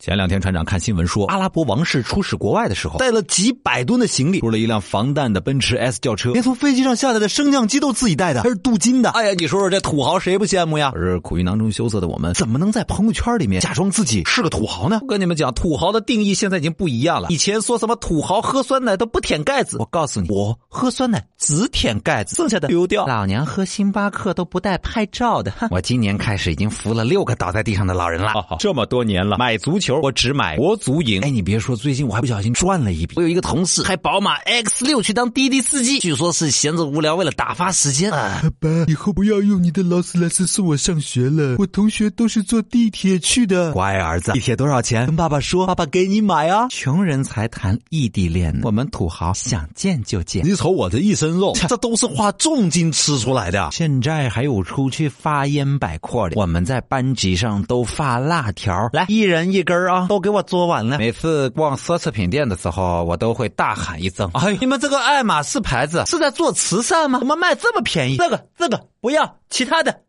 前两天船长看新闻说，阿拉伯王室出使国外的时候，带了几百吨的行李，出了一辆防弹的奔驰 S 轿车，连从飞机上下来的升降机都自己带的，还是镀金的。哎呀，你说说这土豪谁不羡慕呀？可是苦于囊中羞涩的我们，怎么能在朋友圈里面假装自己是个土豪呢？我跟你们讲，土豪的定义现在已经不一样了。以前说什么土豪喝酸奶都不舔盖子，我告诉你，我喝酸奶只舔盖子，剩下的丢掉。老娘喝星巴克都不带拍照的，我今年开始已经扶了六个倒在地上的老人了。这么多年了，买足球。我只买国足赢。哎，你别说，最近我还不小心赚了一笔。我有一个同事开宝马 X 六去当滴滴司机，据说是闲着无聊，为了打发时间。爸爸，以后不要用你的劳斯莱斯送我上学了。我同学都是坐地铁去的。乖儿子，地铁多少钱？跟爸爸说，爸爸给你买啊。穷人才谈异地恋，我们土豪想见就见。你瞅我这一身肉，这都是花重金吃出来的。现在还有出去发烟摆阔的，我们在班级上都发辣条，来一人一根啊，都给我做完了。每次逛奢侈品店的时候，我都会大喊一声：“哎，你们这个爱马仕牌子是在做慈善吗？怎么卖这么便宜？这个这个不要，其他的。”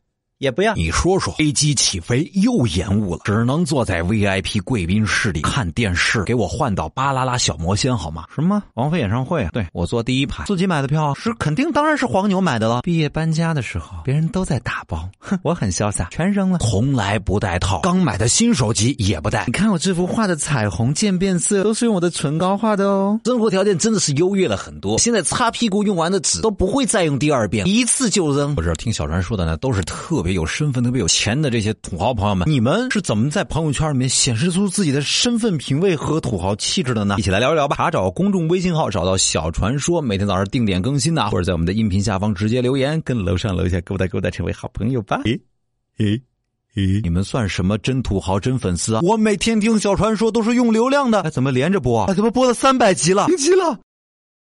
也不要你说说，飞机起飞又延误了，只能坐在 VIP 贵宾室里看电视。给我换到巴啦啦小魔仙好吗？什么王菲演唱会啊？对我坐第一排，自己买的票是肯定当然是黄牛买的了。毕业搬家的时候，别人都在打包，哼，我很潇洒，全扔了，从来不带套。刚买的新手机也不带。你看我这幅画的彩虹渐变色，都是用我的唇膏画的哦。生活条件真的是优越了很多。现在擦屁股用完的纸都不会再用第二遍，一次就扔。不是听小传说的呢，都是特别。有身份特别有钱的这些土豪朋友们，你们是怎么在朋友圈里面显示出自己的身份品味和土豪气质的呢？一起来聊一聊吧！查找公众微信号，找到小传说，每天早上定点更新呐，或者在我们的音频下方直接留言，跟楼上楼下勾搭勾搭，成为好朋友吧！诶诶诶，你们算什么真土豪、真粉丝啊？我每天听小传说都是用流量的，怎么连着播？啊怎么播了三百集了？停机了。